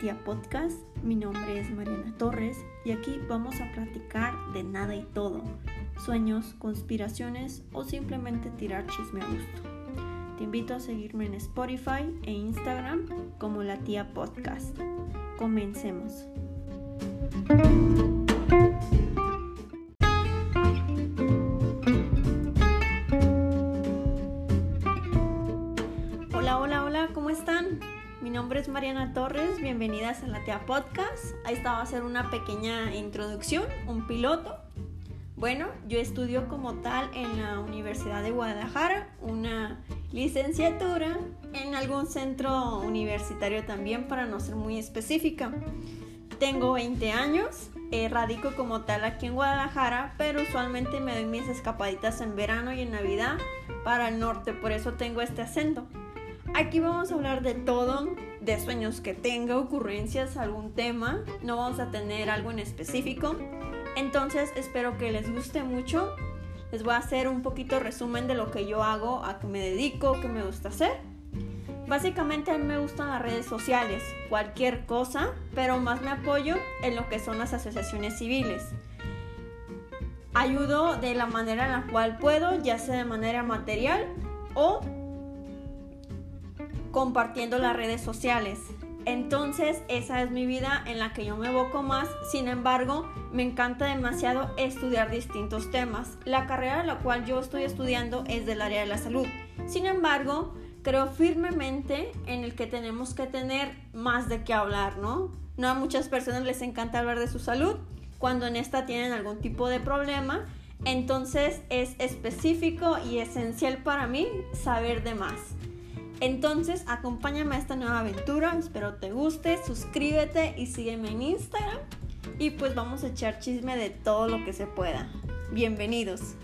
Tía Podcast. Mi nombre es Mariana Torres y aquí vamos a platicar de nada y todo, sueños, conspiraciones o simplemente tirar chisme a gusto. Te invito a seguirme en Spotify e Instagram como La Tía Podcast. Comencemos. Hola, hola, hola, ¿cómo están? Mi nombre es Mariana Torres, bienvenidas a la TEA Podcast. Ahí estaba a hacer una pequeña introducción, un piloto. Bueno, yo estudio como tal en la Universidad de Guadalajara, una licenciatura en algún centro universitario también, para no ser muy específica. Tengo 20 años, eh, radico como tal aquí en Guadalajara, pero usualmente me doy mis escapaditas en verano y en Navidad para el norte, por eso tengo este acento. Aquí vamos a hablar de todo, de sueños que tenga, ocurrencias, algún tema. No vamos a tener algo en específico. Entonces espero que les guste mucho. Les voy a hacer un poquito resumen de lo que yo hago, a qué me dedico, qué me gusta hacer. Básicamente a mí me gustan las redes sociales, cualquier cosa, pero más me apoyo en lo que son las asociaciones civiles. Ayudo de la manera en la cual puedo, ya sea de manera material o compartiendo las redes sociales. Entonces, esa es mi vida en la que yo me evoco más. Sin embargo, me encanta demasiado estudiar distintos temas. La carrera en la cual yo estoy estudiando es del área de la salud. Sin embargo, creo firmemente en el que tenemos que tener más de qué hablar, ¿no? No a muchas personas les encanta hablar de su salud cuando en esta tienen algún tipo de problema. Entonces, es específico y esencial para mí saber de más. Entonces, acompáñame a esta nueva aventura. Espero te guste. Suscríbete y sígueme en Instagram. Y pues vamos a echar chisme de todo lo que se pueda. Bienvenidos.